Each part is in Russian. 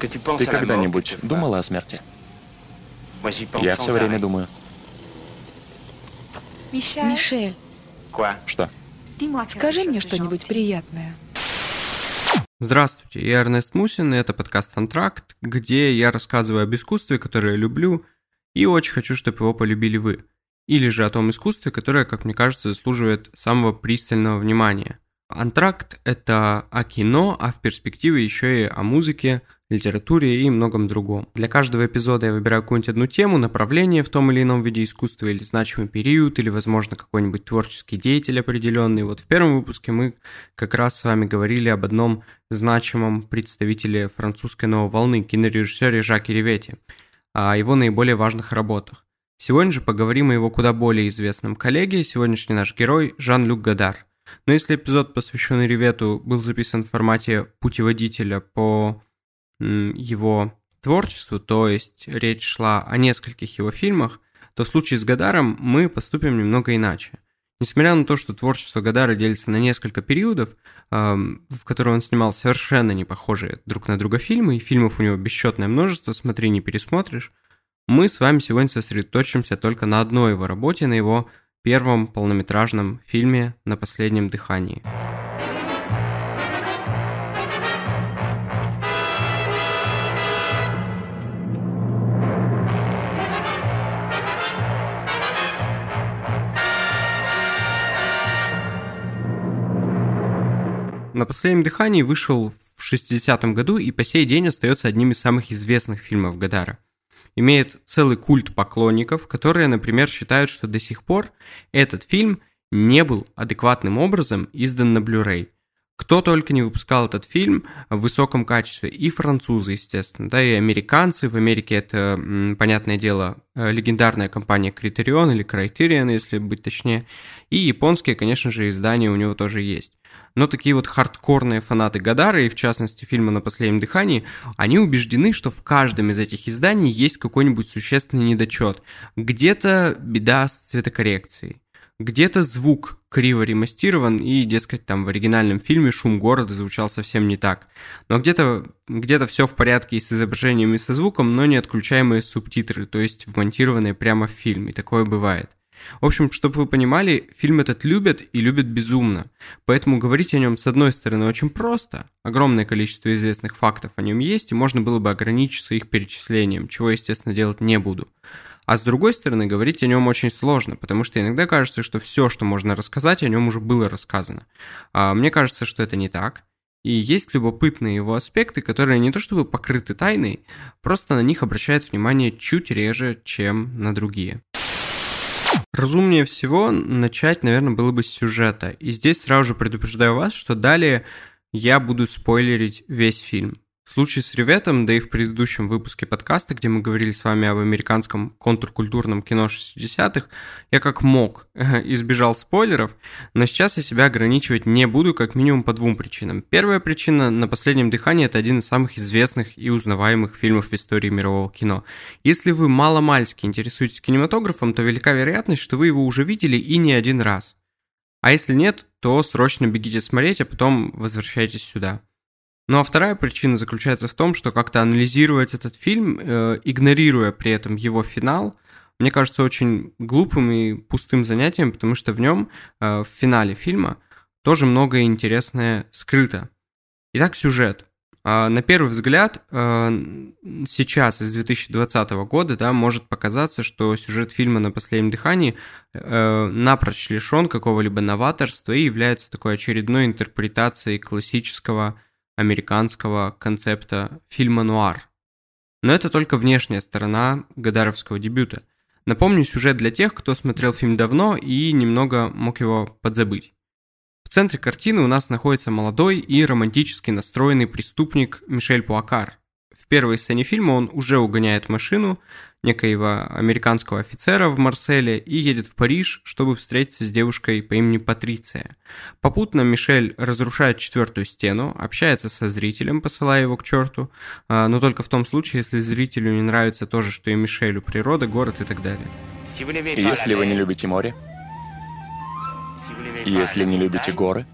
Ты когда-нибудь думала о смерти? Я все время думаю. Мишель, Что? скажи мне что-нибудь приятное. Здравствуйте, я Эрнест Мусин, и это подкаст «Антракт», где я рассказываю об искусстве, которое я люблю, и очень хочу, чтобы его полюбили вы. Или же о том искусстве, которое, как мне кажется, заслуживает самого пристального внимания. «Антракт» — это о кино, а в перспективе еще и о музыке, литературе и многом другом. Для каждого эпизода я выбираю какую-нибудь одну тему, направление в том или ином виде искусства, или значимый период, или, возможно, какой-нибудь творческий деятель определенный. Вот в первом выпуске мы как раз с вами говорили об одном значимом представителе французской новой волны, кинорежиссере Жаке Ривети, о его наиболее важных работах. Сегодня же поговорим о его куда более известном коллеге, сегодняшний наш герой Жан-Люк Гадар. Но если эпизод, посвященный Ривету, был записан в формате путеводителя по его творчеству, то есть речь шла о нескольких его фильмах, то в случае с Гадаром мы поступим немного иначе. Несмотря на то, что творчество Гадара делится на несколько периодов, в которые он снимал совершенно не похожие друг на друга фильмы, и фильмов у него бесчетное множество, смотри, не пересмотришь, мы с вами сегодня сосредоточимся только на одной его работе, на его первом полнометражном фильме «На последнем дыхании». На последнем дыхании вышел в 60-м году и по сей день остается одним из самых известных фильмов Гадара. Имеет целый культ поклонников, которые, например, считают, что до сих пор этот фильм не был адекватным образом издан на Blu-ray. Кто только не выпускал этот фильм в высоком качестве, и французы, естественно, да, и американцы. В Америке это, понятное дело, э, легендарная компания Criterion или Criterion, если быть точнее. И японские, конечно же, издания у него тоже есть. Но такие вот хардкорные фанаты Гадара, и в частности фильма «На последнем дыхании», они убеждены, что в каждом из этих изданий есть какой-нибудь существенный недочет. Где-то беда с цветокоррекцией, где-то звук криво ремастирован, и, дескать, там в оригинальном фильме шум города звучал совсем не так. Но где-то где все в порядке и с изображением, и со звуком, но не отключаемые субтитры, то есть вмонтированные прямо в фильм, и такое бывает. В общем, чтобы вы понимали, фильм этот любят и любят безумно. Поэтому говорить о нем с одной стороны очень просто. Огромное количество известных фактов о нем есть, и можно было бы ограничиться их перечислением, чего, естественно, делать не буду. А с другой стороны, говорить о нем очень сложно, потому что иногда кажется, что все, что можно рассказать, о нем уже было рассказано. А мне кажется, что это не так. И есть любопытные его аспекты, которые не то чтобы покрыты тайной, просто на них обращают внимание чуть реже, чем на другие. Разумнее всего начать, наверное, было бы с сюжета. И здесь сразу же предупреждаю вас, что далее я буду спойлерить весь фильм. Случае с Реветом, да и в предыдущем выпуске подкаста, где мы говорили с вами об американском контркультурном кино 60-х, я как мог избежал спойлеров, но сейчас я себя ограничивать не буду как минимум по двум причинам. Первая причина «На последнем дыхании» — это один из самых известных и узнаваемых фильмов в истории мирового кино. Если вы мало-мальски интересуетесь кинематографом, то велика вероятность, что вы его уже видели и не один раз. А если нет, то срочно бегите смотреть, а потом возвращайтесь сюда. Ну а вторая причина заключается в том, что как-то анализировать этот фильм, э, игнорируя при этом его финал, мне кажется очень глупым и пустым занятием, потому что в нем, э, в финале фильма, тоже многое интересное скрыто. Итак, сюжет. Э, на первый взгляд, э, сейчас, из 2020 года, да, может показаться, что сюжет фильма «На последнем дыхании» э, напрочь лишен какого-либо новаторства и является такой очередной интерпретацией классического американского концепта фильма «Нуар». Но это только внешняя сторона Гадаровского дебюта. Напомню сюжет для тех, кто смотрел фильм давно и немного мог его подзабыть. В центре картины у нас находится молодой и романтически настроенный преступник Мишель Пуакар. В первой сцене фильма он уже угоняет машину, некоего американского офицера в Марселе и едет в Париж, чтобы встретиться с девушкой по имени Патриция. Попутно Мишель разрушает четвертую стену, общается со зрителем, посылая его к черту, а, но только в том случае, если зрителю не нравится то же, что и Мишелю, природа, город и так далее. Если вы не любите море, если не любите горы,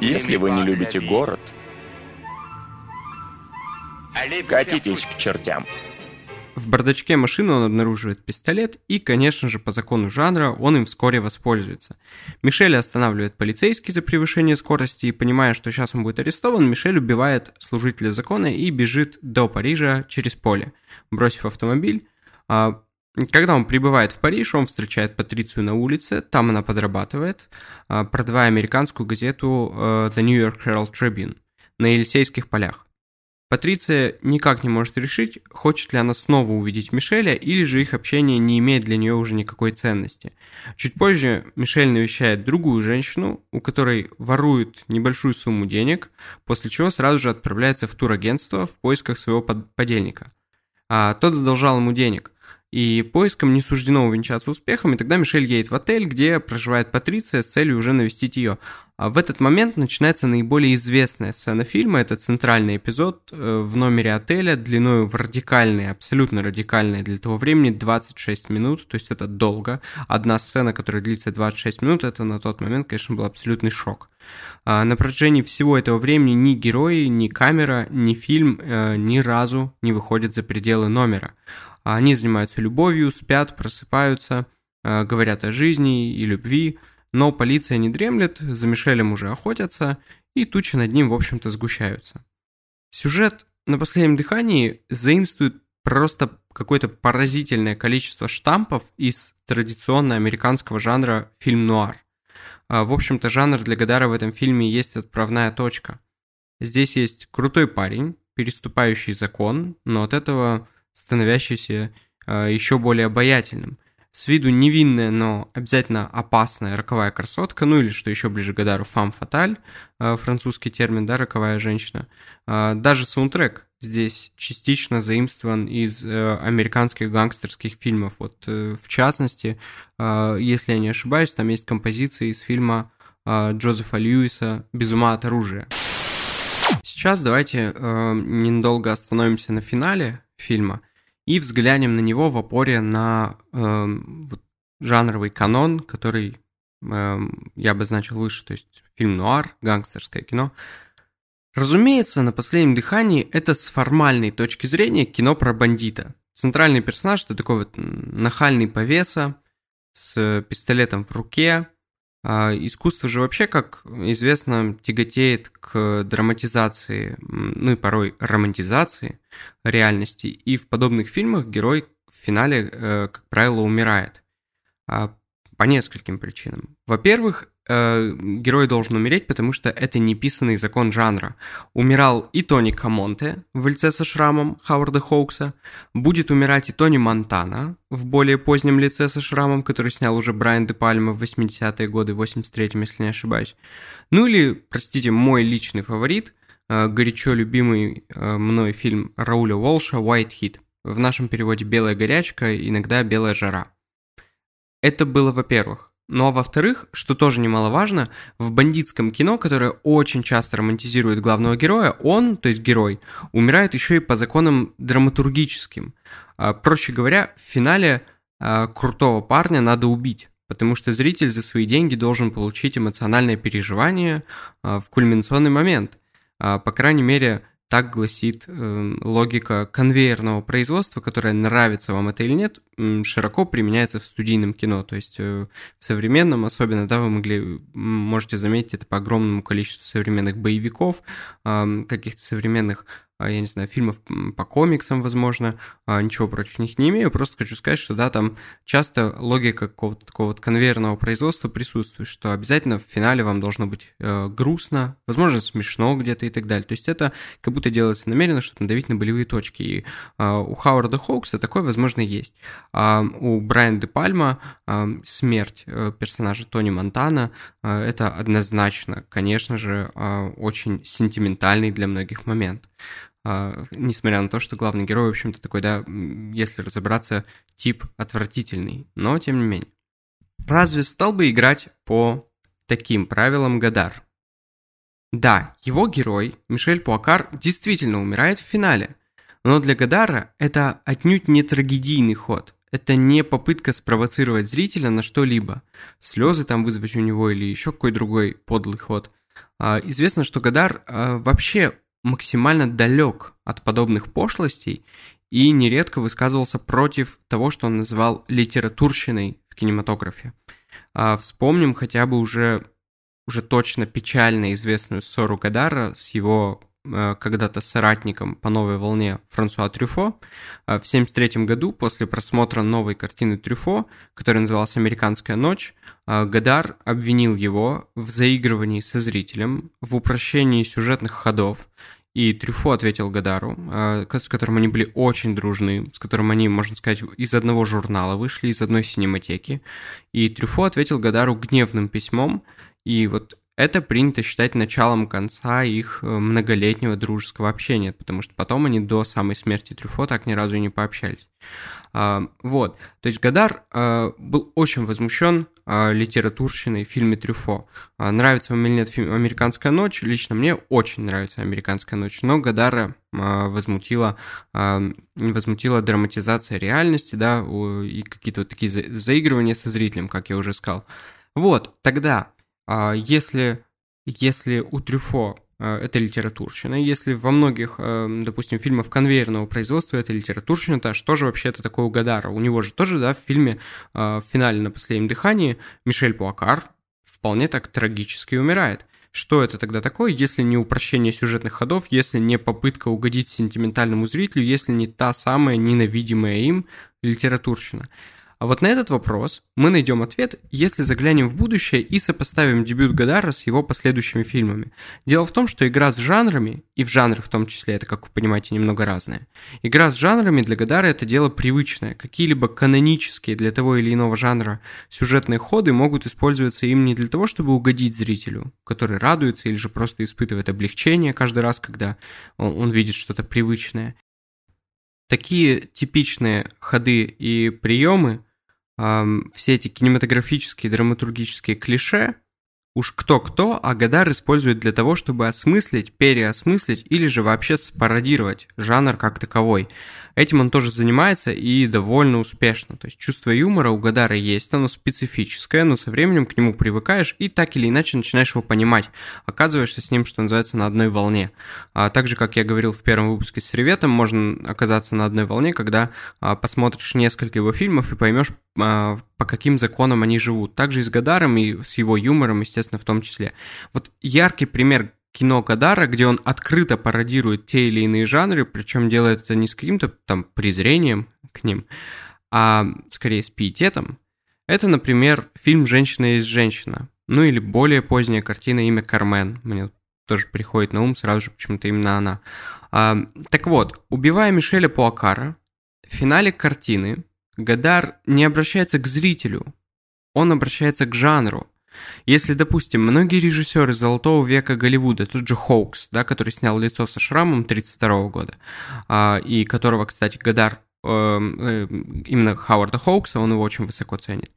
если вы не любите город, Катитесь к чертям. В бардачке машины он обнаруживает пистолет, и, конечно же, по закону жанра он им вскоре воспользуется. Мишель останавливает полицейский за превышение скорости, и, понимая, что сейчас он будет арестован, Мишель убивает служителя закона и бежит до Парижа через поле, бросив автомобиль. А, когда он прибывает в Париж, он встречает Патрицию на улице, там она подрабатывает, а, продавая американскую газету э, The New York Herald Tribune на Елисейских полях. Патриция никак не может решить, хочет ли она снова увидеть Мишеля, или же их общение не имеет для нее уже никакой ценности. Чуть позже Мишель навещает другую женщину, у которой воруют небольшую сумму денег, после чего сразу же отправляется в турагентство в поисках своего подельника. А тот задолжал ему денег и поиском не суждено увенчаться успехом, и тогда Мишель едет в отель, где проживает Патриция с целью уже навестить ее. А в этот момент начинается наиболее известная сцена фильма, это центральный эпизод э, в номере отеля, длиной в радикальные, абсолютно радикальные для того времени 26 минут, то есть это долго. Одна сцена, которая длится 26 минут, это на тот момент, конечно, был абсолютный шок. А на протяжении всего этого времени ни герои, ни камера, ни фильм э, ни разу не выходят за пределы номера. А они занимаются любовью, спят, просыпаются, э, говорят о жизни и любви, но полиция не дремлет, за Мишелем уже охотятся, и тучи над ним, в общем-то, сгущаются. Сюжет на последнем дыхании заимствует просто какое-то поразительное количество штампов из традиционно американского жанра фильм-нуар. А, в общем-то, жанр для Гадара в этом фильме есть отправная точка. Здесь есть крутой парень, переступающий закон, но от этого становящийся э, еще более обаятельным. С виду невинная, но обязательно опасная роковая красотка, ну или, что еще ближе к Гадару, фам фаталь, э, французский термин, да, роковая женщина. Э, даже саундтрек здесь частично заимствован из э, американских гангстерских фильмов. Вот, э, в частности, э, если я не ошибаюсь, там есть композиции из фильма э, Джозефа Льюиса «Без ума от оружия». Сейчас давайте э, ненадолго остановимся на финале фильма и взглянем на него в опоре на э, жанровый канон, который э, я обозначил выше, то есть фильм нуар, гангстерское кино. Разумеется, на последнем дыхании это с формальной точки зрения кино про бандита. Центральный персонаж это такой вот нахальный повеса с пистолетом в руке, искусство же вообще, как известно, тяготеет к драматизации, ну и порой романтизации реальности. И в подобных фильмах герой в финале, э, как правило, умирает. А, по нескольким причинам. Во-первых, э, герой должен умереть, потому что это неписанный закон жанра. Умирал и Тони Камонте в лице со шрамом Хауарда Хоукса, будет умирать и Тони Монтана в более позднем лице со шрамом, который снял уже Брайан Де Пальма в 80-е годы, в 83-м, если не ошибаюсь. Ну или, простите, мой личный фаворит, э, горячо любимый э, мной фильм Рауля Уолша «White Heat». В нашем переводе «Белая горячка», иногда «Белая жара». Это было, во-первых. Ну а во-вторых, что тоже немаловажно, в бандитском кино, которое очень часто романтизирует главного героя, он, то есть герой, умирает еще и по законам драматургическим. А, проще говоря, в финале а, крутого парня надо убить, потому что зритель за свои деньги должен получить эмоциональное переживание а, в кульминационный момент. По крайней мере, так гласит э, логика конвейерного производства, которая нравится вам это или нет, широко применяется в студийном кино. То есть э, в современном особенно, да, вы могли, можете заметить это по огромному количеству современных боевиков, э, каких-то современных я не знаю, фильмов по комиксам, возможно, а, ничего против них не имею, просто хочу сказать, что да, там часто логика какого-то такого вот конвейерного производства присутствует, что обязательно в финале вам должно быть э, грустно, возможно, смешно где-то и так далее. То есть это как будто делается намеренно, чтобы надавить на болевые точки. И э, у Хауарда Хоукса такое, возможно, есть. А у Брайана Де Пальма э, смерть э, персонажа Тони Монтана э, это однозначно, конечно же, э, очень сентиментальный для многих момент. Uh, несмотря на то, что главный герой, в общем-то, такой, да, если разобраться, тип отвратительный, но тем не менее. Разве стал бы играть по таким правилам Гадар? Да, его герой, Мишель Пуакар, действительно умирает в финале, но для Гадара это отнюдь не трагедийный ход. Это не попытка спровоцировать зрителя на что-либо. Слезы там вызвать у него или еще какой другой подлый ход. Uh, известно, что Гадар uh, вообще максимально далек от подобных пошлостей и нередко высказывался против того, что он называл литературщиной в кинематографе. А вспомним хотя бы уже, уже точно печально известную ссору Гадара с его э, когда-то соратником по новой волне Франсуа Трюфо. А в 1973 году, после просмотра новой картины Трюфо, которая называлась «Американская ночь», а, Гадар обвинил его в заигрывании со зрителем, в упрощении сюжетных ходов, и Трюфо ответил Гадару, а, с которым они были очень дружны, с которым они, можно сказать, из одного журнала вышли, из одной синематеки. И Трюфо ответил Гадару гневным письмом, и вот это принято считать началом конца их э, многолетнего дружеского общения, потому что потом они до самой смерти Трюфо так ни разу и не пообщались. А, вот, то есть Гадар а, был очень возмущен а, литературщиной в фильме Трюфо. Нравится вам или нет фильм «Американская ночь»? Лично мне очень нравится «Американская ночь», но Гадара возмутила, возмутила драматизация реальности, да, и какие-то вот такие заигрывания со зрителем, как я уже сказал. Вот, тогда а если, если у Трюфо э, это литературщина. Если во многих, э, допустим, фильмах конвейерного производства это литературщина, то что же вообще это такое у Гадара? У него же тоже, да, в фильме э, в финале «На последнем дыхании» Мишель Пуакар вполне так трагически умирает. Что это тогда такое, если не упрощение сюжетных ходов, если не попытка угодить сентиментальному зрителю, если не та самая ненавидимая им литературщина? А вот на этот вопрос мы найдем ответ, если заглянем в будущее и сопоставим дебют Гадара с его последующими фильмами. Дело в том, что игра с жанрами, и в жанры в том числе, это, как вы понимаете, немного разное. Игра с жанрами для Гадара это дело привычное. Какие-либо канонические для того или иного жанра сюжетные ходы могут использоваться им не для того, чтобы угодить зрителю, который радуется или же просто испытывает облегчение каждый раз, когда он, он видит что-то привычное. Такие типичные ходы и приемы все эти кинематографические, драматургические клише уж кто-кто, а Гадар использует для того, чтобы осмыслить, переосмыслить или же вообще спародировать жанр как таковой. Этим он тоже занимается и довольно успешно. То есть чувство юмора у Гадара есть, оно специфическое, но со временем к нему привыкаешь и так или иначе начинаешь его понимать. Оказываешься с ним, что называется, на одной волне. А также, как я говорил в первом выпуске с Реветом, можно оказаться на одной волне, когда а, посмотришь несколько его фильмов и поймешь, а, по каким законам они живут. Также и с Гадаром, и с его юмором, естественно, в том числе. Вот яркий пример кино Кадара, где он открыто пародирует те или иные жанры, причем делает это не с каким-то там презрением к ним, а скорее с пиететом. Это, например, фильм «Женщина есть женщина», ну или более поздняя картина «Имя Кармен». Мне тоже приходит на ум сразу же почему-то именно она. А, так вот, убивая Мишеля Пуакара, в финале картины Гадар не обращается к зрителю, он обращается к жанру. Если, допустим, многие режиссеры золотого века Голливуда, тот же Хоукс, да, который снял «Лицо со шрамом» 1932 года, а, и которого, кстати, Годар э, э, именно Хауарда Хоукса, он его очень высоко ценит,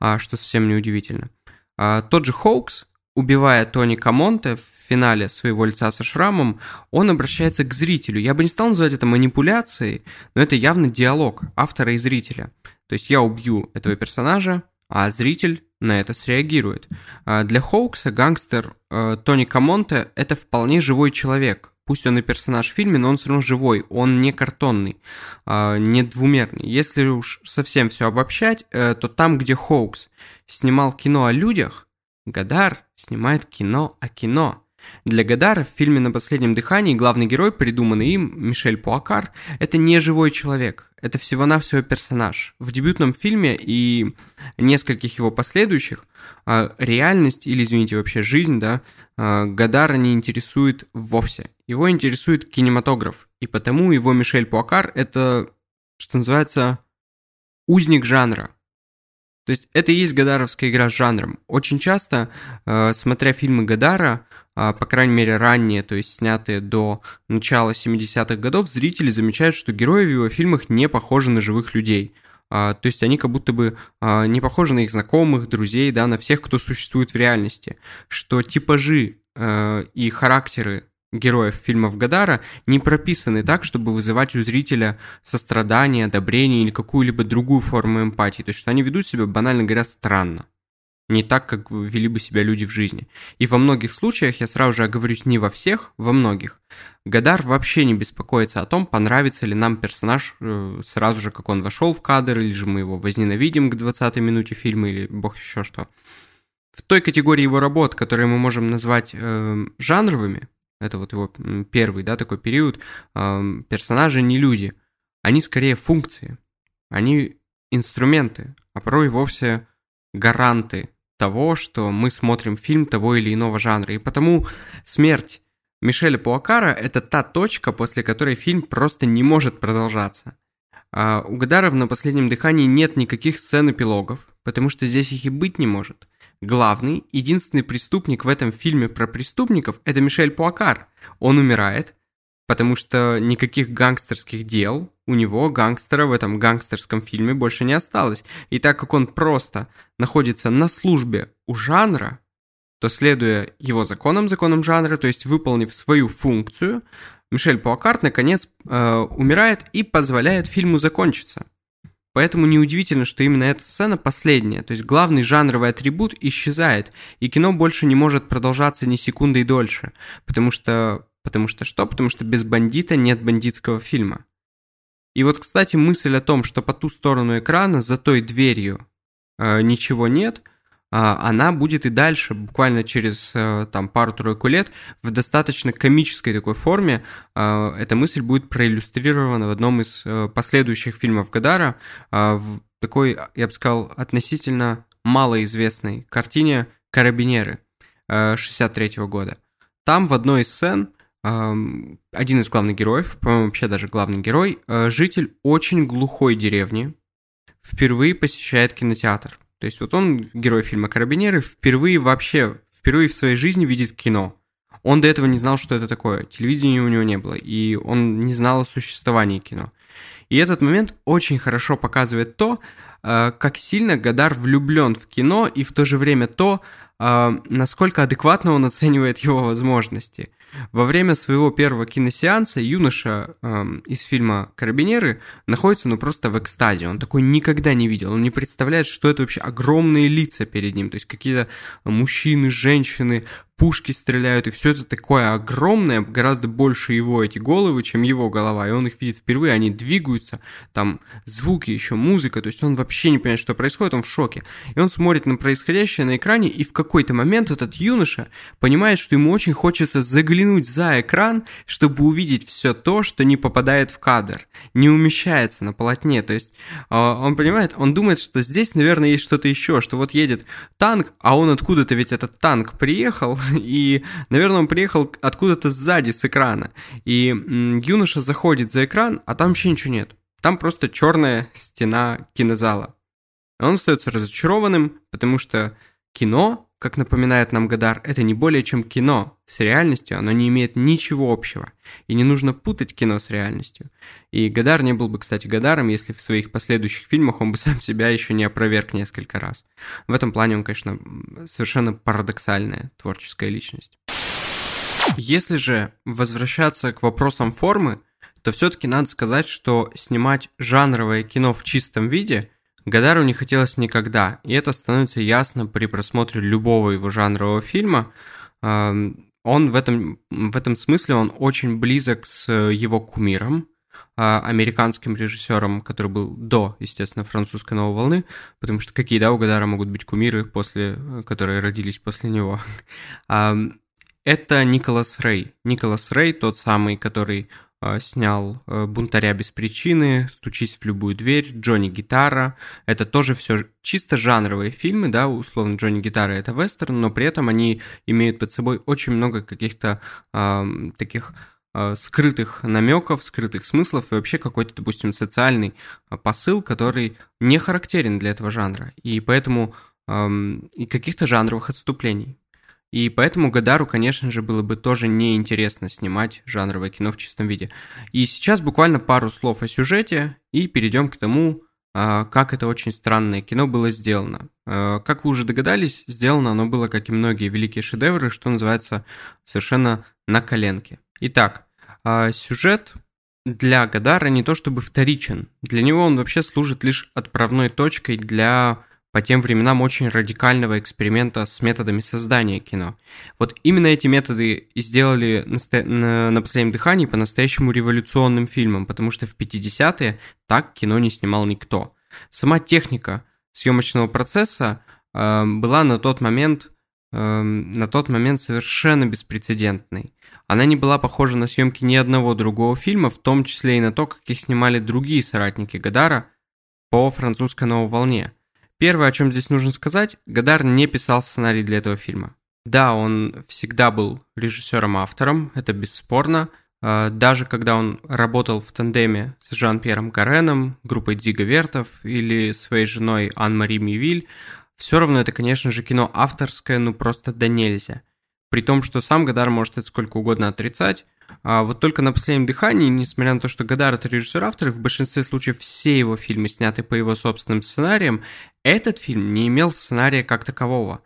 а, что совсем неудивительно. А, тот же Хоукс, убивая Тони Камонте в финале своего лица со шрамом, он обращается к зрителю. Я бы не стал называть это манипуляцией, но это явно диалог автора и зрителя. То есть я убью этого персонажа, а зритель на это среагирует. А, для Хоукса гангстер э, Тони Камонте – это вполне живой человек. Пусть он и персонаж в фильме, но он все равно живой, он не картонный, а, не двумерный. Если уж совсем все обобщать, э, то там, где Хоукс снимал кино о людях, Гадар снимает кино о кино. Для Гадара в фильме «На последнем дыхании» главный герой, придуманный им, Мишель Пуакар, это не живой человек, это всего-навсего персонаж. В дебютном фильме и нескольких его последующих а, реальность, или, извините, вообще жизнь, да, а, Гадара не интересует вовсе. Его интересует кинематограф, и потому его Мишель Пуакар – это, что называется, узник жанра. То есть это и есть гадаровская игра с жанром. Очень часто, э, смотря фильмы Гадара, по крайней мере ранние, то есть снятые до начала 70-х годов, зрители замечают, что герои в его фильмах не похожи на живых людей. Э, то есть они как будто бы э, не похожи на их знакомых, друзей, да, на всех, кто существует в реальности. Что типажи э, и характеры героев фильмов Гадара не прописаны так, чтобы вызывать у зрителя сострадание, одобрение или какую-либо другую форму эмпатии. То есть, что они ведут себя, банально говоря, странно. Не так, как вели бы себя люди в жизни. И во многих случаях, я сразу же оговорюсь, не во всех, во многих, Гадар вообще не беспокоится о том, понравится ли нам персонаж э, сразу же, как он вошел в кадр, или же мы его возненавидим к 20 минуте фильма, или бог еще что. В той категории его работ, которые мы можем назвать э, жанровыми, это вот его первый, да, такой период, э, персонажи не люди, они скорее функции, они инструменты, а порой вовсе гаранты того, что мы смотрим фильм того или иного жанра. И потому смерть Мишеля Пуакара – это та точка, после которой фильм просто не может продолжаться. А у Гадара на последнем дыхании нет никаких сцен эпилогов, потому что здесь их и быть не может. Главный, единственный преступник в этом фильме про преступников – это Мишель Пуакар. Он умирает, потому что никаких гангстерских дел у него, гангстера, в этом гангстерском фильме больше не осталось. И так как он просто находится на службе у жанра, то следуя его законам, законам жанра, то есть выполнив свою функцию, Мишель Пуакарт наконец э, умирает и позволяет фильму закончиться. Поэтому неудивительно, что именно эта сцена последняя, то есть главный жанровый атрибут исчезает, и кино больше не может продолжаться ни секунды и дольше, потому что... Потому что что? Потому что без бандита нет бандитского фильма. И вот, кстати, мысль о том, что по ту сторону экрана, за той дверью, э, ничего нет, а, она будет и дальше, буквально через э, там пару-тройку лет, в достаточно комической такой форме. Э, эта мысль будет проиллюстрирована в одном из э, последующих фильмов Гадара, в такой, я бы сказал, относительно малоизвестной картине «Карабинеры» 63 -го года. Там в одной из сцен один из главных героев, по-моему, вообще даже главный герой, житель очень глухой деревни, впервые посещает кинотеатр. То есть вот он, герой фильма «Карабинеры», впервые вообще, впервые в своей жизни видит кино. Он до этого не знал, что это такое. Телевидения у него не было, и он не знал о существовании кино. И этот момент очень хорошо показывает то, э, как сильно Гадар влюблен в кино, и в то же время то, э, насколько адекватно он оценивает его возможности. Во время своего первого киносеанса юноша эм, из фильма «Карабинеры» находится ну просто в экстазе. Он такой никогда не видел. Он не представляет, что это вообще огромные лица перед ним. То есть какие-то мужчины, женщины, пушки стреляют, и все это такое огромное, гораздо больше его эти головы, чем его голова, и он их видит впервые, они двигаются, там звуки, еще музыка, то есть он вообще не понимает, что происходит, он в шоке. И он смотрит на происходящее на экране, и в какой-то момент этот юноша понимает, что ему очень хочется заглянуть за экран, чтобы увидеть все то, что не попадает в кадр, не умещается на полотне, то есть а, он понимает, он думает, что здесь, наверное, есть что-то еще, что вот едет танк, а он откуда-то ведь этот танк приехал, и, наверное, он приехал откуда-то сзади с экрана. И юноша заходит за экран, а там вообще ничего нет. Там просто черная стена кинозала. Он остается разочарованным, потому что кино, как напоминает нам Гадар, это не более чем кино. С реальностью оно не имеет ничего общего. И не нужно путать кино с реальностью. И Гадар не был бы, кстати, Гадаром, если в своих последующих фильмах он бы сам себя еще не опроверг несколько раз. В этом плане он, конечно, совершенно парадоксальная творческая личность. Если же возвращаться к вопросам формы, то все-таки надо сказать, что снимать жанровое кино в чистом виде – Гадару не хотелось никогда, и это становится ясно при просмотре любого его жанрового фильма. Он в этом, в этом смысле он очень близок с его кумиром, а, американским режиссером, который был до, естественно, французской новой волны, потому что какие, да, у Гадара могут быть кумиры, после, которые родились после него. Это Николас Рей. Николас Рей, тот самый, который снял э, «Бунтаря без причины», «Стучись в любую дверь», «Джонни Гитара». Это тоже все чисто жанровые фильмы, да, условно Джонни Гитара это вестерн, но при этом они имеют под собой очень много каких-то э, таких э, скрытых намеков, скрытых смыслов и вообще какой-то, допустим, социальный посыл, который не характерен для этого жанра. И поэтому и каких-то жанровых отступлений. И поэтому Гадару, конечно же, было бы тоже неинтересно снимать жанровое кино в чистом виде. И сейчас буквально пару слов о сюжете, и перейдем к тому, а, как это очень странное кино было сделано. А, как вы уже догадались, сделано оно было, как и многие великие шедевры, что называется, совершенно на коленке. Итак, а, сюжет для Гадара не то чтобы вторичен. Для него он вообще служит лишь отправной точкой для по тем временам очень радикального эксперимента с методами создания кино. Вот именно эти методы и сделали на, последнем дыхании по-настоящему революционным фильмом, потому что в 50-е так кино не снимал никто. Сама техника съемочного процесса э, была на тот момент э, на тот момент совершенно беспрецедентной. Она не была похожа на съемки ни одного другого фильма, в том числе и на то, как их снимали другие соратники Гадара по французской новой волне – Первое, о чем здесь нужно сказать, Гадар не писал сценарий для этого фильма. Да, он всегда был режиссером-автором, это бесспорно. А, даже когда он работал в тандеме с Жан-Пьером Кареном, группой Дзига Вертов или своей женой Ан-Мари Мивиль, все равно это, конечно же, кино авторское, ну просто да нельзя. При том, что сам Гадар может это сколько угодно отрицать, а вот только на последнем дыхании, несмотря на то, что Гадар это режиссер-автор, в большинстве случаев все его фильмы сняты по его собственным сценариям, этот фильм не имел сценария как такового.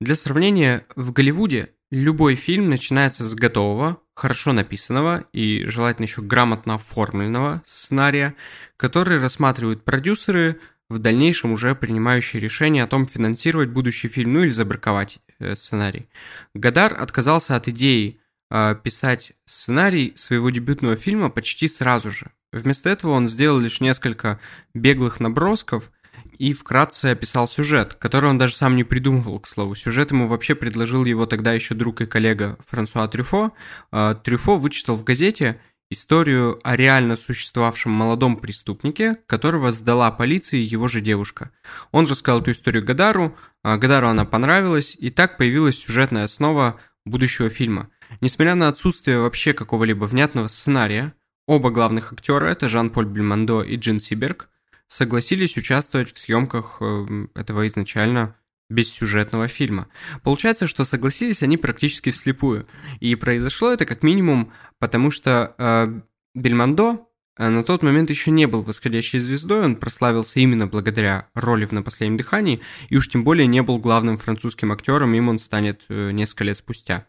Для сравнения, в Голливуде любой фильм начинается с готового, хорошо написанного и желательно еще грамотно оформленного сценария, который рассматривают продюсеры, в дальнейшем уже принимающие решение о том, финансировать будущий фильм, ну или забраковать сценарий. Гадар отказался от идеи э, писать сценарий своего дебютного фильма почти сразу же. Вместо этого он сделал лишь несколько беглых набросков и вкратце описал сюжет, который он даже сам не придумывал, к слову. Сюжет ему вообще предложил его тогда еще друг и коллега Франсуа Трюфо. Э, Трюфо вычитал в газете историю о реально существовавшем молодом преступнике, которого сдала полиции его же девушка. Он рассказал эту историю Гадару, а Гадару она понравилась, и так появилась сюжетная основа будущего фильма – Несмотря на отсутствие вообще какого-либо внятного сценария, оба главных актера, это Жан-Поль Бельмондо и Джин Сиберг, согласились участвовать в съемках э, этого изначально бессюжетного фильма. Получается, что согласились они практически вслепую. И произошло это как минимум потому, что э, Бельмондо э, на тот момент еще не был восходящей звездой, он прославился именно благодаря роли в «На последнем дыхании», и уж тем более не был главным французским актером, им он станет э, несколько лет спустя.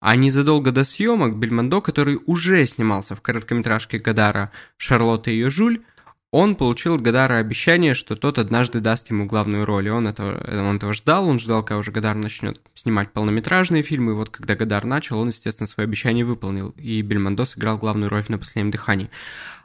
А незадолго до съемок Бельмондо, который уже снимался в короткометражке Гадара «Шарлотта и ее Жуль», он получил от Гадара обещание, что тот однажды даст ему главную роль. И он этого, он этого ждал, он ждал, когда уже Гадар начнет снимать полнометражные фильмы. И вот когда Гадар начал, он, естественно, свое обещание выполнил. И Бельмондо сыграл главную роль на последнем дыхании.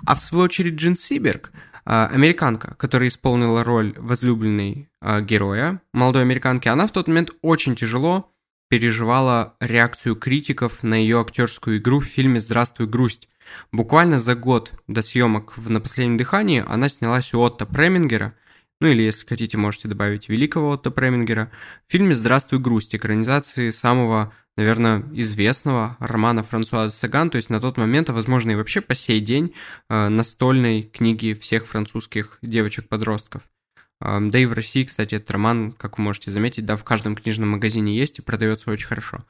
А в свою очередь Джин Сиберг, а, американка, которая исполнила роль возлюбленной а, героя, молодой американки, она в тот момент очень тяжело переживала реакцию критиков на ее актерскую игру в фильме «Здравствуй, грусть». Буквально за год до съемок в «На последнем дыхании» она снялась у Отто Премингера, ну или, если хотите, можете добавить великого Отто Премингера, в фильме «Здравствуй, грусть», экранизации самого, наверное, известного романа Франсуаза Саган, то есть на тот момент, а возможно и вообще по сей день, э, настольной книги всех французских девочек-подростков. Да и в России, кстати, этот роман, как вы можете заметить, да, в каждом книжном магазине есть и продается очень хорошо.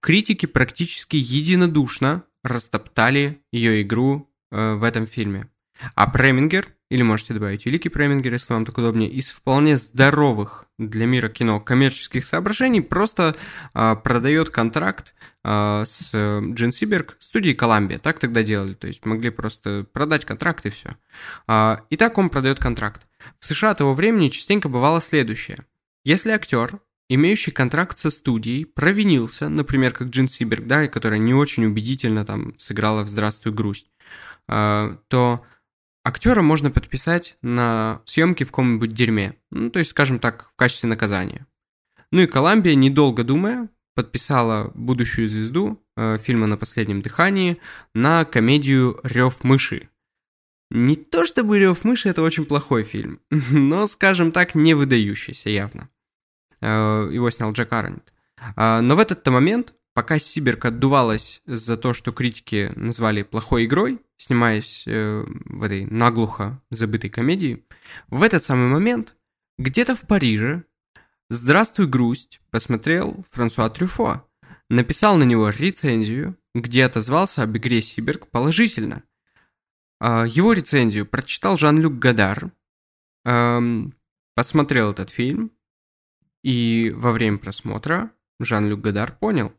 Критики практически единодушно растоптали ее игру э, в этом фильме. А Премингер, или можете добавить Великий Премингер, если вам так удобнее, из вполне здоровых для мира кино коммерческих соображений просто э, продает контракт э, с э, Джин Сиберг студии Коламбия. Так тогда делали, то есть могли просто продать контракт и все. Э, и так он продает контракт. В США того времени частенько бывало следующее. Если актер, имеющий контракт со студией, провинился, например, как Джин Сиберг, да, которая не очень убедительно там сыграла в «Здравствуй, грусть», э, то актера можно подписать на съемки в каком-нибудь дерьме. Ну, то есть, скажем так, в качестве наказания. Ну и Коламбия, недолго думая, подписала будущую звезду э, фильма «На последнем дыхании» на комедию «Рев мыши», не то чтобы «Лев мыши» — это очень плохой фильм, но, скажем так, не выдающийся явно. Э, его снял Джек Арнет. А, но в этот момент, пока Сиберг отдувалась за то, что критики назвали плохой игрой, снимаясь э, в этой наглухо забытой комедии, в этот самый момент где-то в Париже «Здравствуй, грусть» посмотрел Франсуа Трюфо, написал на него рецензию, где отозвался об игре Сиберг положительно – а, его рецензию прочитал Жан-Люк Гадар, посмотрел этот фильм, и во время просмотра Жан-Люк Гадар понял,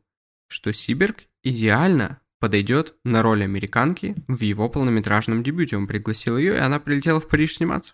что Сиберг идеально подойдет на роль американки в его полнометражном дебюте. Он пригласил ее, и она прилетела в Париж сниматься.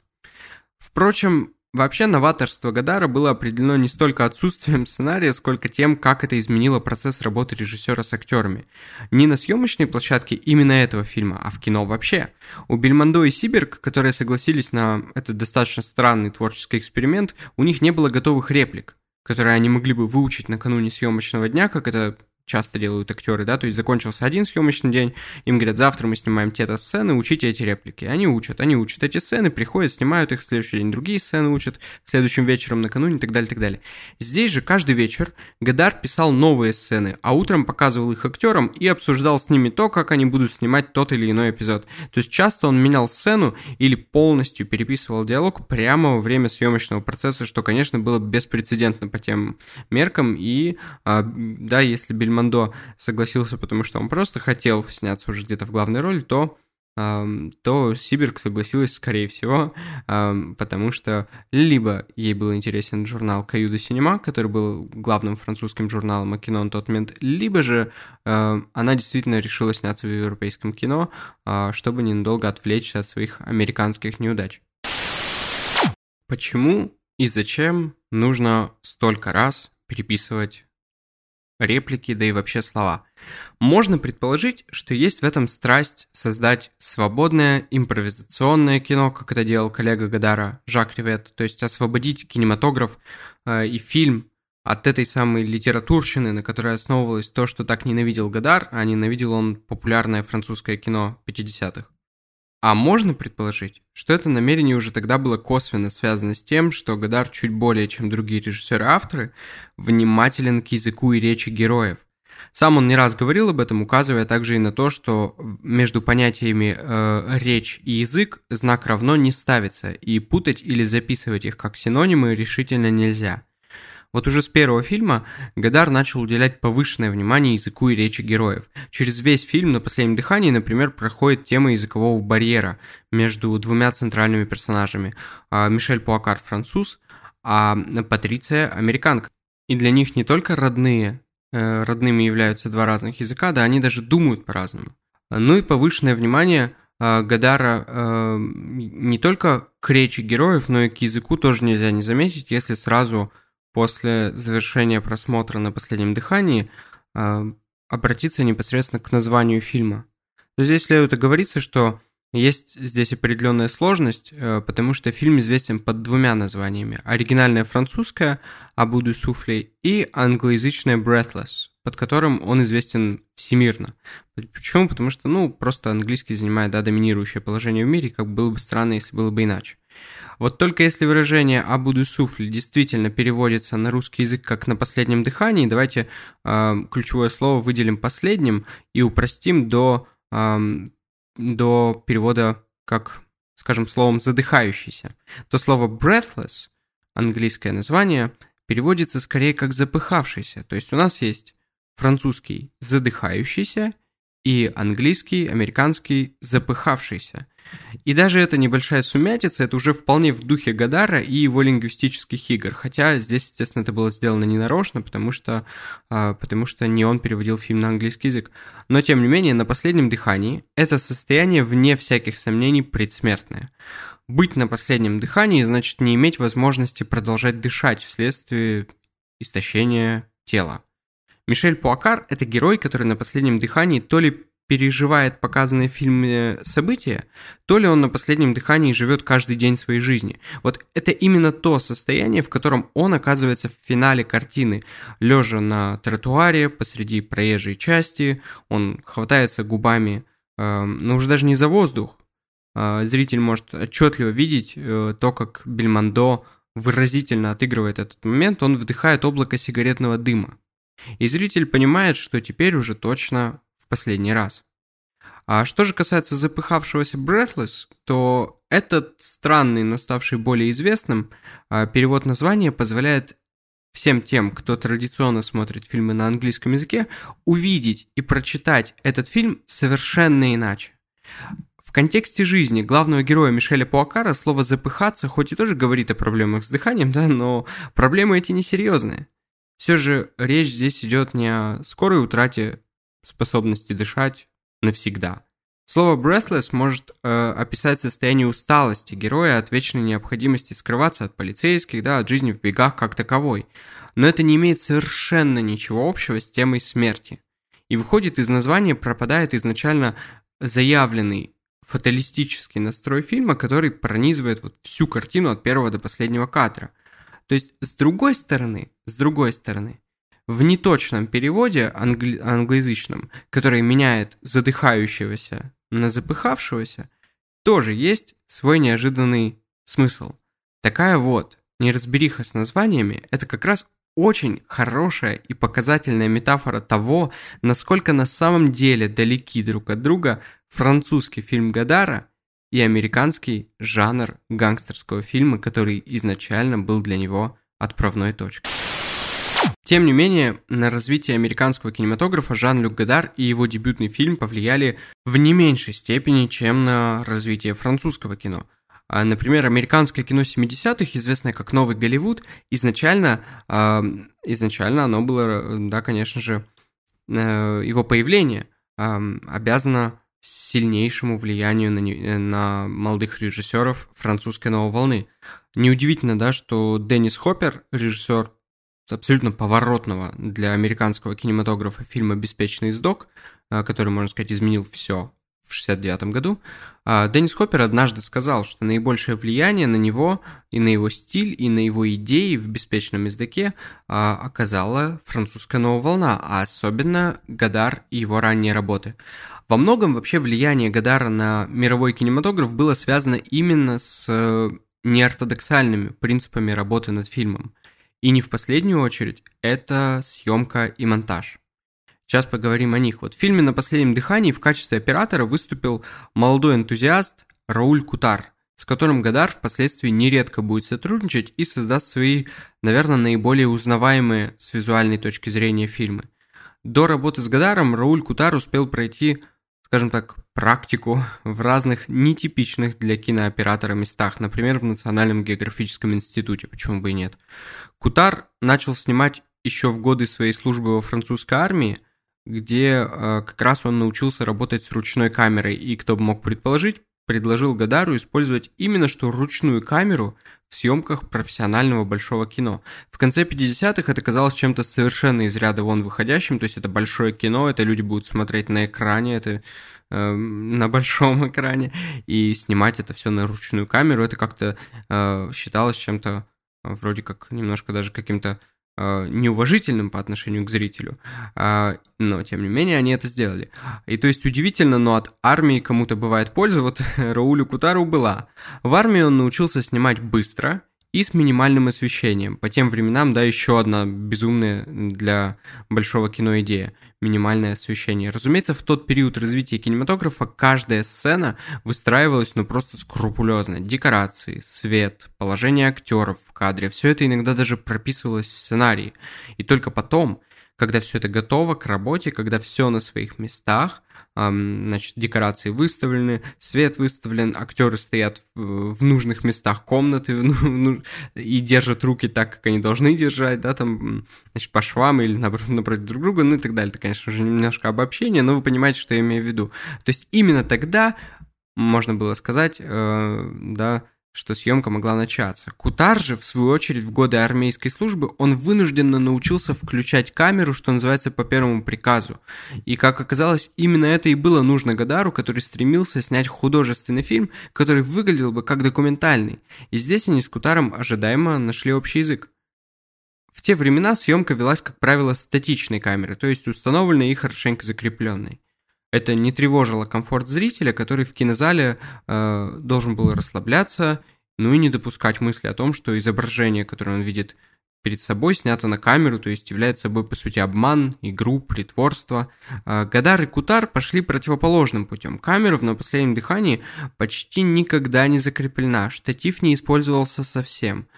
Впрочем, Вообще, новаторство Гадара было определено не столько отсутствием сценария, сколько тем, как это изменило процесс работы режиссера с актерами. Не на съемочной площадке именно этого фильма, а в кино вообще. У Бельмондо и Сиберг, которые согласились на этот достаточно странный творческий эксперимент, у них не было готовых реплик которые они могли бы выучить накануне съемочного дня, как это часто делают актеры, да, то есть закончился один съемочный день, им говорят, завтра мы снимаем те-то сцены, учите эти реплики. Они учат, они учат эти сцены, приходят, снимают их, в следующий день другие сцены учат, следующим вечером, накануне и так далее, и так далее. Здесь же каждый вечер Гадар писал новые сцены, а утром показывал их актерам и обсуждал с ними то, как они будут снимать тот или иной эпизод. То есть часто он менял сцену или полностью переписывал диалог прямо во время съемочного процесса, что, конечно, было беспрецедентно по тем меркам, и, а, да, если Бельман Бельмондо согласился, потому что он просто хотел сняться уже где-то в главной роли, то то Сибирг согласилась, скорее всего, потому что либо ей был интересен журнал «Каюда Синема», который был главным французским журналом о кино на тот момент, либо же она действительно решила сняться в европейском кино, а, чтобы ненадолго отвлечься от своих американских неудач. Почему и зачем нужно столько раз переписывать реплики, да и вообще слова. Можно предположить, что есть в этом страсть создать свободное импровизационное кино, как это делал коллега Гадара Жак Ревет, то есть освободить кинематограф э, и фильм от этой самой литературщины, на которой основывалось то, что так ненавидел Гадар, а ненавидел он популярное французское кино 50-х. А можно предположить, что это намерение уже тогда было косвенно связано с тем, что Гадар чуть более, чем другие режиссеры-авторы, внимателен к языку и речи героев. Сам он не раз говорил об этом, указывая также и на то, что между понятиями э, речь и язык знак равно не ставится, и путать или записывать их как синонимы решительно нельзя – вот уже с первого фильма Гадар начал уделять повышенное внимание языку и речи героев. Через весь фильм на последнем дыхании, например, проходит тема языкового барьера между двумя центральными персонажами. А, Мишель Пуакар француз, а Патриция американка. И для них не только родные, э, родными являются два разных языка, да, они даже думают по-разному. Ну и повышенное внимание э, Гадара э, не только к речи героев, но и к языку тоже нельзя не заметить, если сразу после завершения просмотра на последнем дыхании э, обратиться непосредственно к названию фильма. То здесь следует оговориться, что есть здесь определенная сложность, э, потому что фильм известен под двумя названиями. Оригинальное французское «Абуду суфлей» и англоязычное «Breathless», под которым он известен всемирно. Почему? Потому что, ну, просто английский занимает, да, доминирующее положение в мире, как было бы странно, если было бы иначе. Вот только если выражение «абуду суфли» действительно переводится на русский язык как «на последнем дыхании», давайте э, ключевое слово выделим последним и упростим до, э, до перевода как, скажем, словом «задыхающийся». То слово «breathless», английское название, переводится скорее как «запыхавшийся». То есть у нас есть французский «задыхающийся» и английский, американский «запыхавшийся». И даже эта небольшая сумятица, это уже вполне в духе Гадара и его лингвистических игр. Хотя здесь, естественно, это было сделано не нарочно, потому что, а, потому что не он переводил фильм на английский язык. Но, тем не менее, на последнем дыхании это состояние, вне всяких сомнений, предсмертное. Быть на последнем дыхании значит не иметь возможности продолжать дышать вследствие истощения тела. Мишель Пуакар – это герой, который на последнем дыхании то ли переживает показанные в фильме события, то ли он на последнем дыхании живет каждый день своей жизни. Вот это именно то состояние, в котором он оказывается в финале картины, лежа на тротуаре посреди проезжей части, он хватается губами, э, ну уже даже не за воздух, э, зритель может отчетливо видеть э, то, как Бельмондо выразительно отыгрывает этот момент, он вдыхает облако сигаретного дыма. И зритель понимает, что теперь уже точно последний раз. А что же касается запыхавшегося Breathless, то этот странный, но ставший более известным, а, перевод названия позволяет всем тем, кто традиционно смотрит фильмы на английском языке, увидеть и прочитать этот фильм совершенно иначе. В контексте жизни главного героя Мишеля Пуакара слово «запыхаться» хоть и тоже говорит о проблемах с дыханием, да, но проблемы эти несерьезные. Все же речь здесь идет не о скорой утрате способности дышать навсегда. Слово breathless может э, описать состояние усталости героя от вечной необходимости скрываться от полицейских, да, от жизни в бегах как таковой. Но это не имеет совершенно ничего общего с темой смерти. И выходит из названия пропадает изначально заявленный фаталистический настрой фильма, который пронизывает вот всю картину от первого до последнего кадра. То есть, с другой стороны, с другой стороны, в неточном переводе англи- англоязычном, который меняет задыхающегося на запыхавшегося, тоже есть свой неожиданный смысл. Такая вот неразбериха с названиями – это как раз очень хорошая и показательная метафора того, насколько на самом деле далеки друг от друга французский фильм Гадара и американский жанр гангстерского фильма, который изначально был для него отправной точкой. Тем не менее, на развитие американского кинематографа Жан-Люк Гадар и его дебютный фильм повлияли в не меньшей степени, чем на развитие французского кино. А, например, американское кино 70-х, известное как Новый Голливуд, изначально, э, изначально оно было, да, конечно же, э, его появление э, обязано сильнейшему влиянию на, на молодых режиссеров французской новой волны. Неудивительно, да, что Деннис Хоппер, режиссер абсолютно поворотного для американского кинематографа фильма «Беспечный издок», э, который, можно сказать, изменил все в 69 году, а, Деннис Хоппер однажды сказал, что наибольшее влияние на него и на его стиль, и на его идеи в «Беспечном издаке» а, оказала французская новая волна, а особенно Гадар и его ранние работы. Во многом вообще влияние Гадара на мировой кинематограф было связано именно с э, неортодоксальными принципами работы над фильмом. И не в последнюю очередь, это съемка и монтаж. Сейчас поговорим о них. Вот в фильме «На последнем дыхании» в качестве оператора выступил молодой энтузиаст Рауль Кутар, с которым Гадар впоследствии нередко будет сотрудничать и создаст свои, наверное, наиболее узнаваемые с визуальной точки зрения фильмы. До работы с Гадаром Рауль Кутар успел пройти, скажем так, практику в разных нетипичных для кинооператора местах, например, в Национальном географическом институте, почему бы и нет. Кутар начал снимать еще в годы своей службы во французской армии, где э, как раз он научился работать с ручной камерой, и кто бы мог предположить, предложил Гадару использовать именно что ручную камеру в съемках профессионального большого кино. В конце 50-х это казалось чем-то совершенно из ряда вон выходящим, то есть это большое кино, это люди будут смотреть на экране, это э, на большом экране, и снимать это все на ручную камеру, это как-то э, считалось чем-то э, вроде как немножко даже каким-то неуважительным по отношению к зрителю, а, но тем не менее они это сделали. И то есть удивительно, но от армии кому-то бывает польза, вот Раулю Кутару была. В армии он научился снимать быстро и с минимальным освещением. По тем временам, да, еще одна безумная для большого кино идея – минимальное освещение. Разумеется, в тот период развития кинематографа каждая сцена выстраивалась ну просто скрупулезно. Декорации, свет, положение актеров в кадре – все это иногда даже прописывалось в сценарии. И только потом, когда все это готово к работе, когда все на своих местах – значит, декорации выставлены, свет выставлен, актеры стоят в, нужных местах комнаты ну, ну, и держат руки так, как они должны держать, да, там, значит, по швам или напротив, напротив друг друга, ну и так далее. Это, конечно же, немножко обобщение, но вы понимаете, что я имею в виду. То есть именно тогда можно было сказать, э, да, что съемка могла начаться. Кутар же, в свою очередь, в годы армейской службы, он вынужденно научился включать камеру, что называется, по первому приказу. И, как оказалось, именно это и было нужно Гадару, который стремился снять художественный фильм, который выглядел бы как документальный. И здесь они с Кутаром ожидаемо нашли общий язык. В те времена съемка велась, как правило, статичной камерой, то есть установленной и хорошенько закрепленной. Это не тревожило комфорт зрителя, который в кинозале э, должен был расслабляться, ну и не допускать мысли о том, что изображение, которое он видит перед собой, снято на камеру, то есть является собой, по сути, обман, игру, притворство. Э, Гадар и Кутар пошли противоположным путем. Камера в «На последнем дыхании» почти никогда не закреплена, штатив не использовался совсем –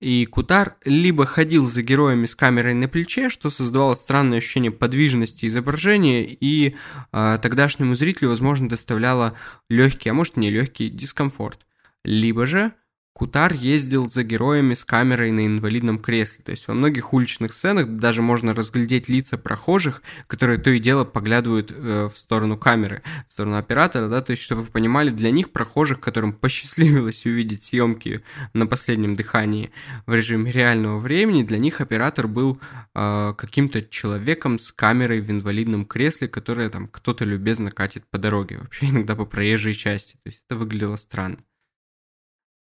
и Кутар либо ходил за героями с камерой на плече, что создавало странное ощущение подвижности изображения, и э, тогдашнему зрителю, возможно, доставляло легкий, а может не легкий дискомфорт. Либо же Кутар ездил за героями с камерой на инвалидном кресле. То есть во многих уличных сценах даже можно разглядеть лица прохожих, которые то и дело поглядывают э, в сторону камеры, в сторону оператора, да, то есть чтобы вы понимали, для них прохожих, которым посчастливилось увидеть съемки на последнем дыхании в режиме реального времени, для них оператор был э, каким-то человеком с камерой в инвалидном кресле, которое там кто-то любезно катит по дороге, вообще иногда по проезжей части. То есть это выглядело странно.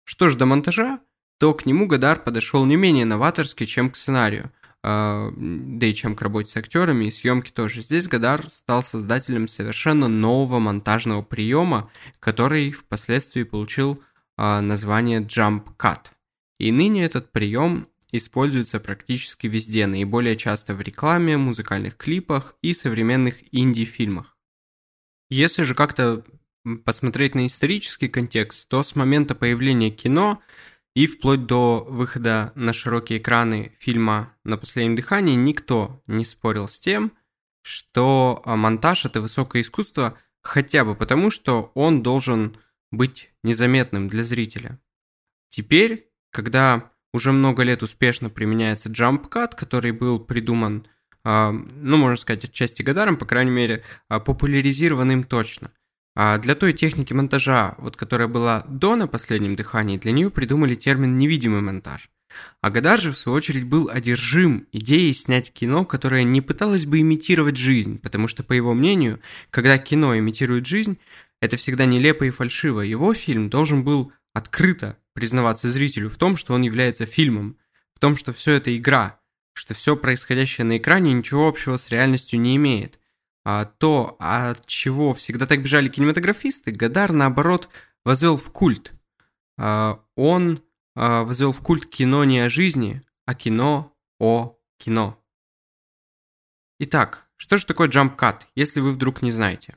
Что ж до монтажа, то к нему Гадар подошел не менее новаторски, чем к сценарию, э, да и чем к работе с актерами и съемке тоже. Здесь Гадар стал создателем совершенно нового монтажного приема, который впоследствии получил э, название Jump Cut. И ныне этот прием используется практически везде, наиболее часто в рекламе, музыкальных клипах и современных инди-фильмах. Если же как-то посмотреть на исторический контекст, то с момента появления кино и вплоть до выхода на широкие экраны фильма «На последнем дыхании» никто не спорил с тем, что а, монтаж – это высокое искусство хотя бы потому, что он должен быть незаметным для зрителя. Теперь, когда уже много лет успешно применяется jump cut, который был придуман, а, ну, можно сказать, отчасти Гадаром, по крайней мере, а, популяризированным точно – а для той техники монтажа, вот которая была до на последнем дыхании, для нее придумали термин «невидимый монтаж». А Гадар же, в свою очередь, был одержим идеей снять кино, которое не пыталось бы имитировать жизнь, потому что, по его мнению, когда кино имитирует жизнь, это всегда нелепо и фальшиво. Его фильм должен был открыто признаваться зрителю в том, что он является фильмом, в том, что все это игра, что все происходящее на экране ничего общего с реальностью не имеет. А то, от чего всегда так бежали кинематографисты, Гадар, наоборот, возвел в культ. А, он а, возвел в культ кино не о жизни, а кино о кино. Итак, что же такое jump cut, если вы вдруг не знаете?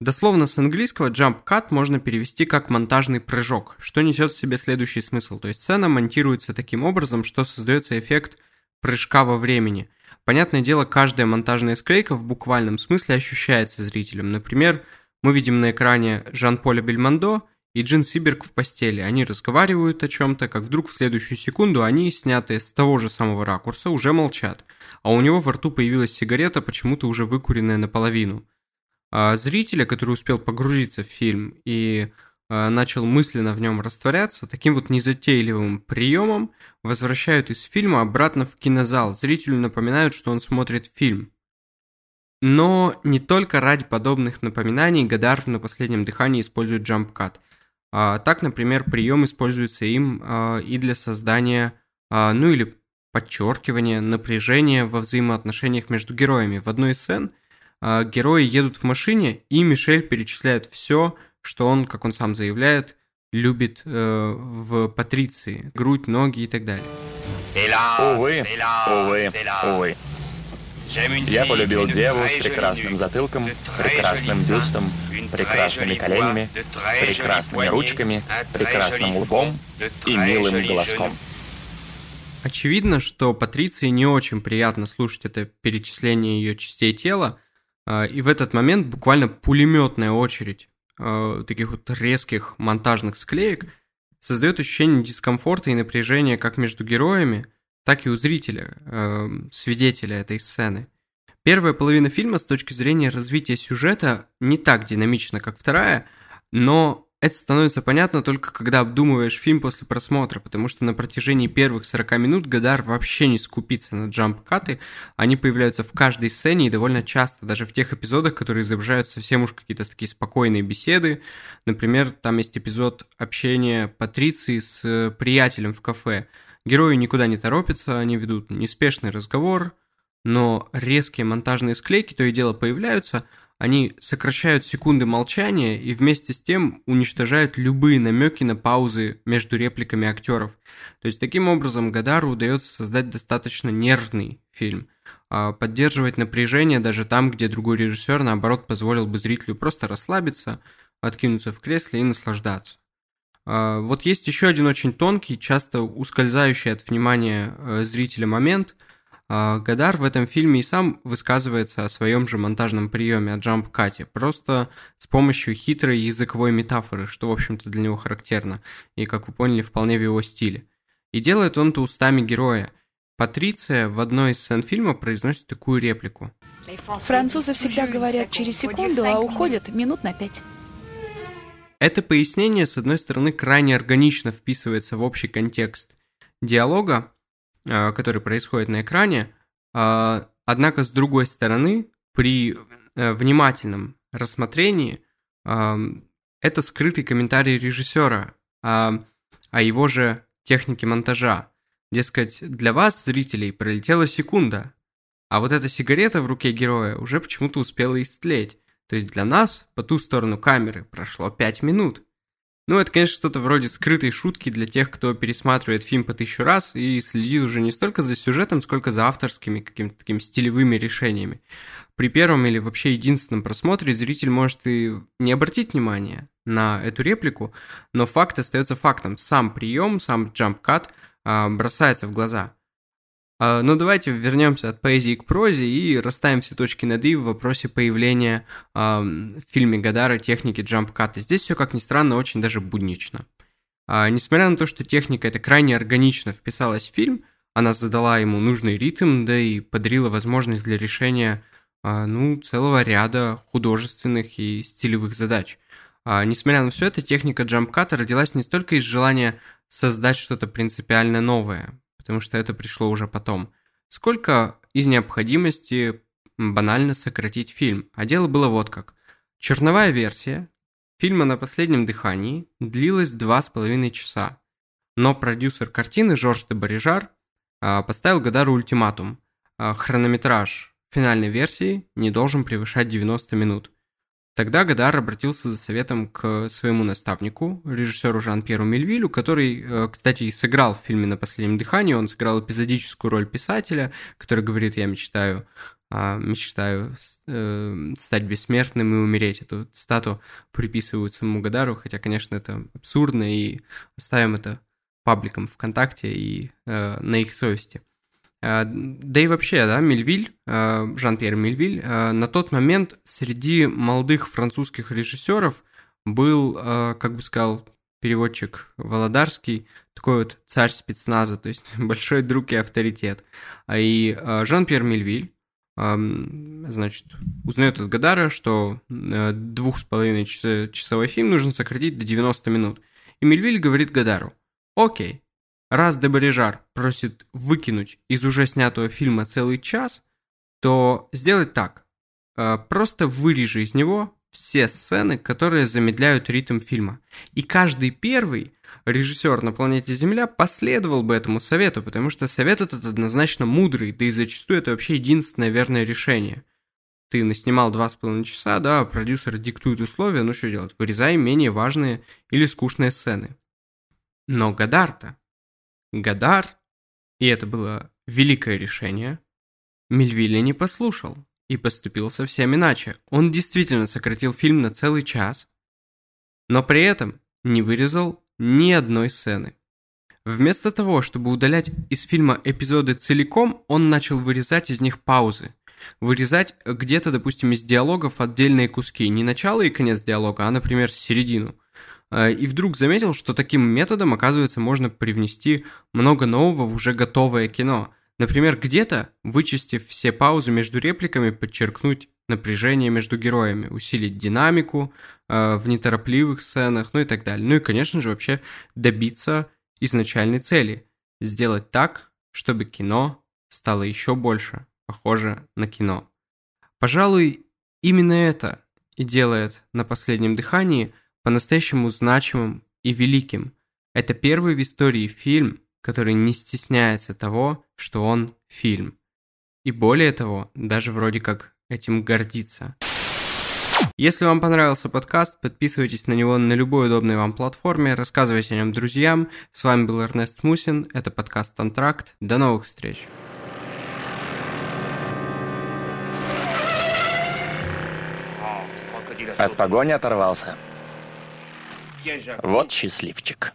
Дословно с английского jump cut можно перевести как монтажный прыжок, что несет в себе следующий смысл. То есть сцена монтируется таким образом, что создается эффект прыжка во времени – Понятное дело, каждая монтажная склейка в буквальном смысле ощущается зрителем. Например, мы видим на экране Жан-Поля Бельмондо и Джин Сиберг в постели. Они разговаривают о чем-то, как вдруг в следующую секунду они, снятые с того же самого ракурса, уже молчат. А у него во рту появилась сигарета, почему-то уже выкуренная наполовину. А зрителя, который успел погрузиться в фильм и начал мысленно в нем растворяться, таким вот незатейливым приемом возвращают из фильма обратно в кинозал. Зрителю напоминают, что он смотрит фильм. Но не только ради подобных напоминаний Гадар на последнем дыхании использует джампкат. А, так, например, прием используется им а, и для создания, а, ну или подчеркивания напряжения во взаимоотношениях между героями. В одной из сцен герои едут в машине, и Мишель перечисляет все, что он, как он сам заявляет, любит э, в Патриции, грудь, ноги и так далее. Увы, увы, увы. Я полюбил деву с прекрасным затылком, прекрасным бюстом, прекрасными коленями, прекрасными ручками, прекрасным лбом и милым голоском. Очевидно, что Патриции не очень приятно слушать это перечисление ее частей тела, а, и в этот момент буквально пулеметная очередь э, таких вот резких монтажных склеек создает ощущение дискомфорта и напряжения как между героями, так и у зрителя, э, свидетеля этой сцены. Первая половина фильма с точки зрения развития сюжета не так динамична, как вторая, но это становится понятно только когда обдумываешь фильм после просмотра, потому что на протяжении первых 40 минут Гадар вообще не скупится на джамп-каты, они появляются в каждой сцене и довольно часто, даже в тех эпизодах, которые изображают совсем уж какие-то такие спокойные беседы. Например, там есть эпизод общения Патриции с приятелем в кафе. Герои никуда не торопятся, они ведут неспешный разговор, но резкие монтажные склейки то и дело появляются – они сокращают секунды молчания и вместе с тем уничтожают любые намеки на паузы между репликами актеров. То есть таким образом Гадару удается создать достаточно нервный фильм, а поддерживать напряжение даже там, где другой режиссер, наоборот, позволил бы зрителю просто расслабиться, откинуться в кресле и наслаждаться. А, вот есть еще один очень тонкий, часто ускользающий от внимания э, зрителя момент – Гадар в этом фильме и сам высказывается о своем же монтажном приеме, о джамп-кате, просто с помощью хитрой языковой метафоры, что, в общем-то, для него характерно, и, как вы поняли, вполне в его стиле. И делает он это устами героя. Патриция в одной из сцен фильма произносит такую реплику. Французы всегда говорят через секунду, а уходят минут на пять. Это пояснение, с одной стороны, крайне органично вписывается в общий контекст диалога, а, который происходит на экране, а, однако, с другой стороны, при э, внимательном рассмотрении это скрытый комментарий режиссера о, о его же технике монтажа. Дескать, для вас, зрителей, пролетела секунда, а вот эта сигарета в руке героя уже почему-то успела истлеть. То есть для нас, по ту сторону камеры, прошло 5 минут. Ну, это, конечно, что-то вроде скрытой шутки для тех, кто пересматривает фильм по тысячу раз и следит уже не столько за сюжетом, сколько за авторскими какими-то такими стилевыми решениями. При первом или вообще единственном просмотре зритель может и не обратить внимания на эту реплику, но факт остается фактом. Сам прием, сам джамп-кат а, бросается в глаза – Но ну, давайте вернемся от поэзии к прозе и расставим все точки над «и» в вопросе появления э, в фильме Гадара техники джамп-ката. Здесь все, как ни странно, очень даже буднично. А, несмотря на то, что техника эта крайне органично вписалась в фильм, она задала ему нужный ритм, да и подарила возможность для решения э, ну, целого ряда художественных и стилевых задач. Э, несмотря на все это, техника джамп-ката родилась не столько из желания создать что-то принципиально новое, потому что это пришло уже потом. Сколько из необходимости банально сократить фильм. А дело было вот как. Черновая версия фильма «На последнем дыхании» длилась два с половиной часа. Но продюсер картины Жорж де Барижар а, поставил Гадару ультиматум. А, хронометраж финальной версии не должен превышать 90 минут. Тогда Гадар обратился за советом к своему наставнику, режиссеру Жан-Пьеру Мельвилю, который, э, кстати, сыграл в фильме «На последнем дыхании». Он сыграл эпизодическую роль писателя, который говорит «я мечтаю, а, мечтаю э, стать бессмертным и умереть». Эту цитату приписывают самому Гадару, хотя, конечно, это абсурдно, и оставим это пабликом ВКонтакте и э, на их совести. Э, да и вообще, да, Мельвиль, э, Жан-Пьер Мельвиль, э, на тот момент среди молодых французских режиссеров был, как бы сказал переводчик Володарский, такой вот царь спецназа, то есть большой друг и авторитет. А И Жан-Пьер Мельвиль, значит, узнает от Гадара, что двух с половиной часовой фильм нужно сократить до 90 минут. И Мельвиль говорит Гадару, окей, раз Дебарижар просит выкинуть из уже снятого фильма целый час, то сделать так. Э, просто вырежи из него все сцены, которые замедляют ритм фильма. И каждый первый режиссер на планете Земля последовал бы этому совету, потому что совет этот однозначно мудрый, да и зачастую это вообще единственное верное решение. Ты наснимал два с половиной часа, да, продюсер диктует условия, ну что делать, вырезай менее важные или скучные сцены. Но Гадарта Гадар, и это было великое решение, Мельвилля не послушал и поступил совсем иначе. Он действительно сократил фильм на целый час, но при этом не вырезал ни одной сцены. Вместо того, чтобы удалять из фильма эпизоды целиком, он начал вырезать из них паузы. Вырезать где-то, допустим, из диалогов отдельные куски. Не начало и конец диалога, а, например, середину – и вдруг заметил, что таким методом, оказывается, можно привнести много нового в уже готовое кино. Например, где-то, вычистив все паузы между репликами, подчеркнуть напряжение между героями, усилить динамику э, в неторопливых сценах, ну и так далее. Ну и, конечно же, вообще добиться изначальной цели. Сделать так, чтобы кино стало еще больше похоже на кино. Пожалуй, именно это и делает на последнем дыхании – по-настоящему значимым и великим. Это первый в истории фильм, который не стесняется того, что он фильм. И более того, даже вроде как этим гордится. Если вам понравился подкаст, подписывайтесь на него на любой удобной вам платформе, рассказывайте о нем друзьям. С вами был Эрнест Мусин, это подкаст «Антракт». До новых встреч! От погони оторвался. Вот счастливчик.